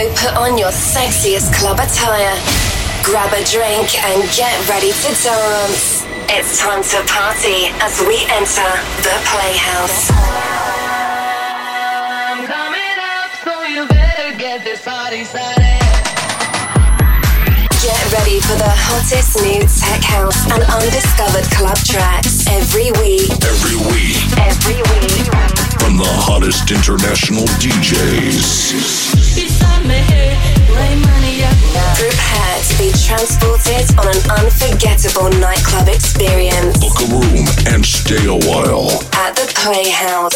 So put on your sexiest club attire, grab a drink, and get ready to dance. It's time to party as we enter the Playhouse. I'm coming up, so you better get this party started. Get ready for the hottest new tech house and undiscovered club tracks every week. Every week. Every week. From the hottest international DJs. Prepare to be transported on an unforgettable nightclub experience. Book a room and stay a while. At the Playhouse.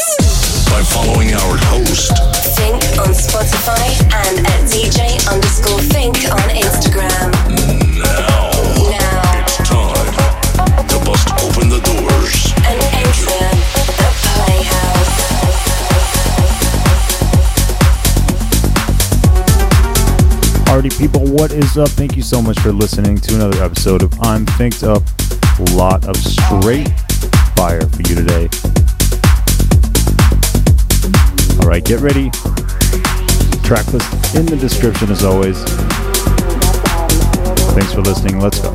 By following our host. Fink on Spotify and at DJ underscore Fink on Instagram. Now. Now. It's time to bust open the doors. And enter Party people, what is up? Thank you so much for listening to another episode of I'm Finked Up. A lot of straight fire for you today. All right, get ready. Track list in the description as always. Thanks for listening. Let's go.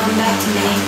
Come back to me.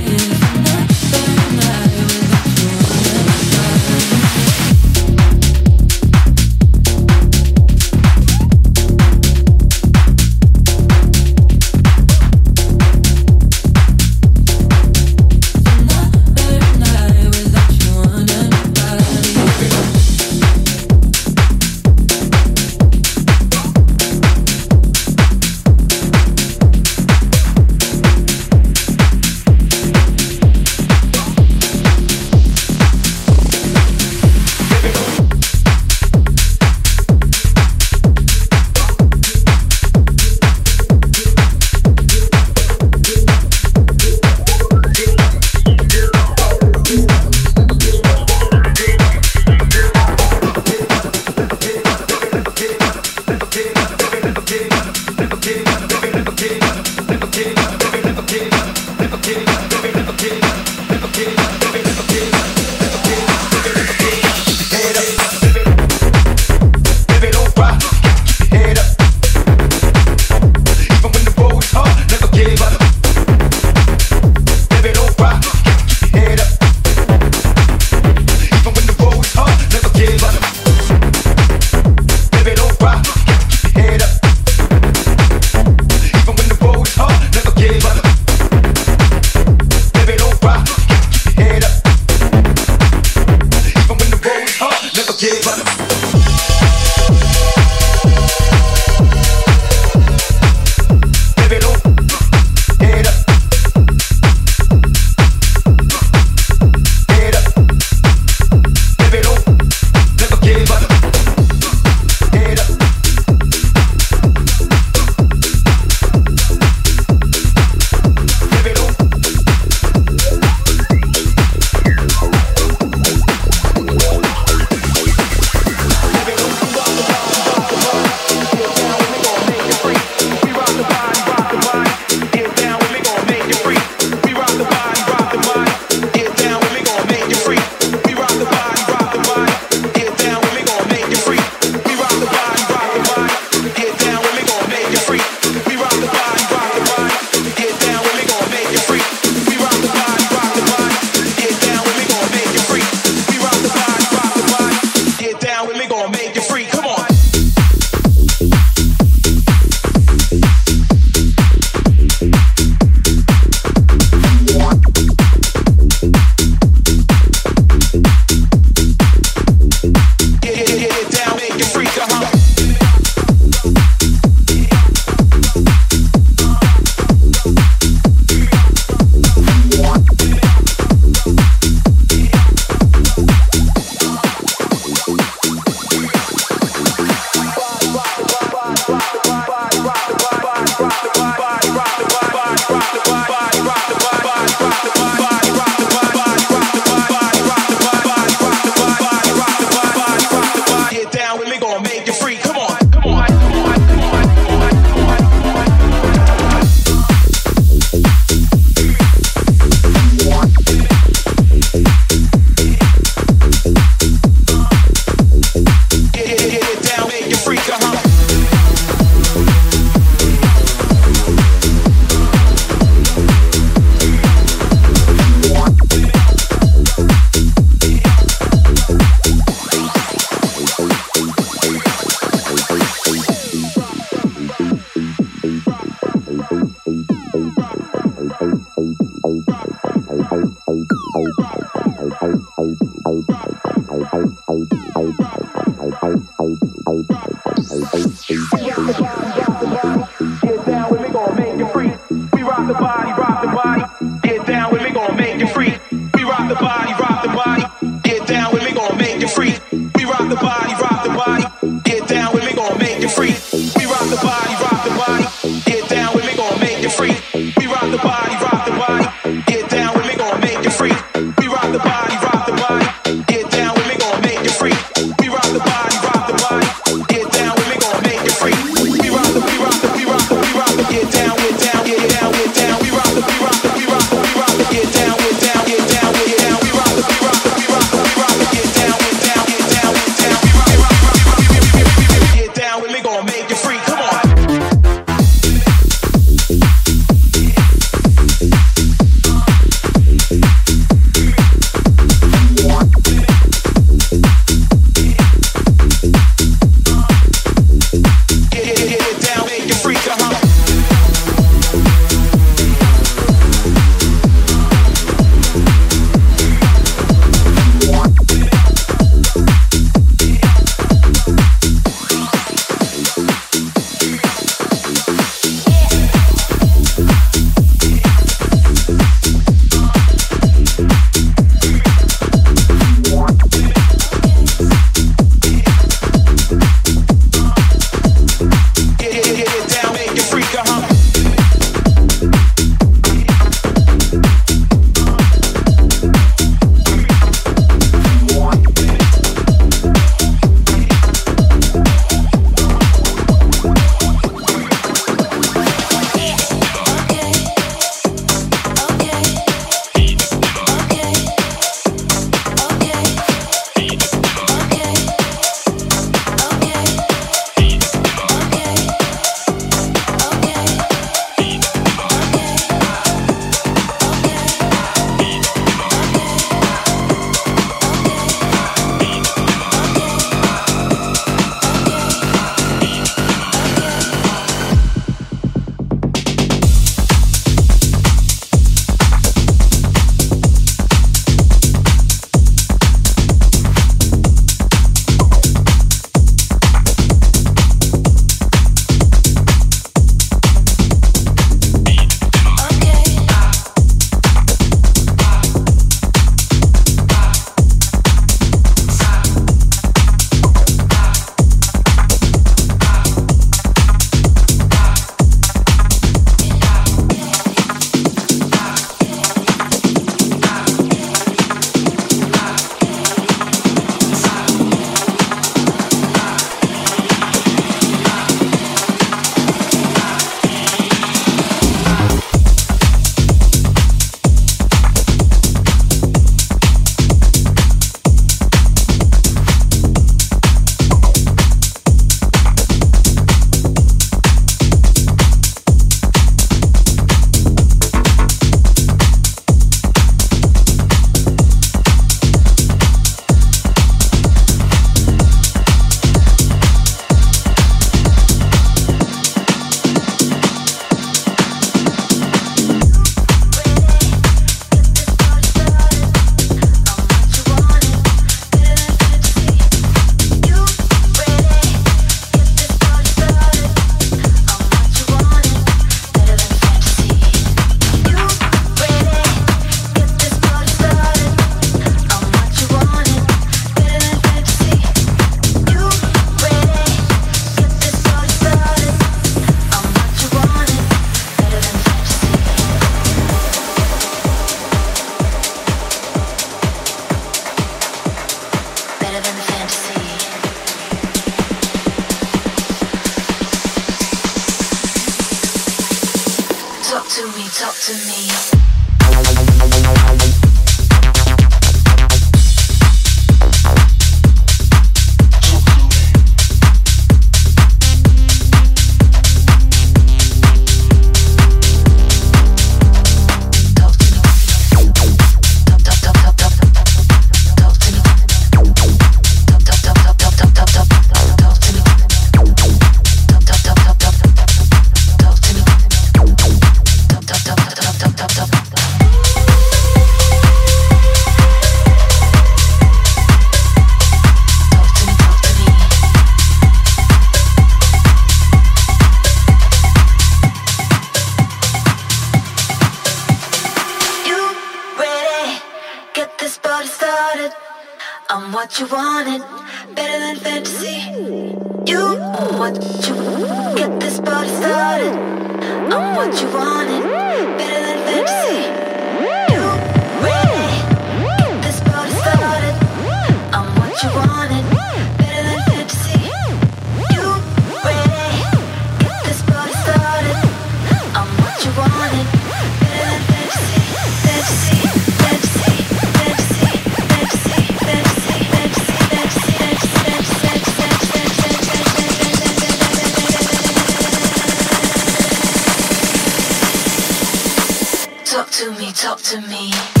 Talk to me, talk to me.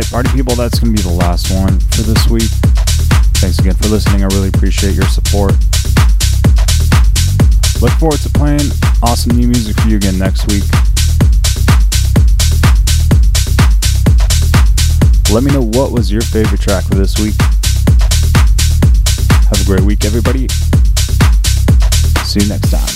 That's going to be the last one for this week. Thanks again for listening. I really appreciate your support. Look forward to playing awesome new music for you again next week. Let me know what was your favorite track for this week. Have a great week, everybody. See you next time.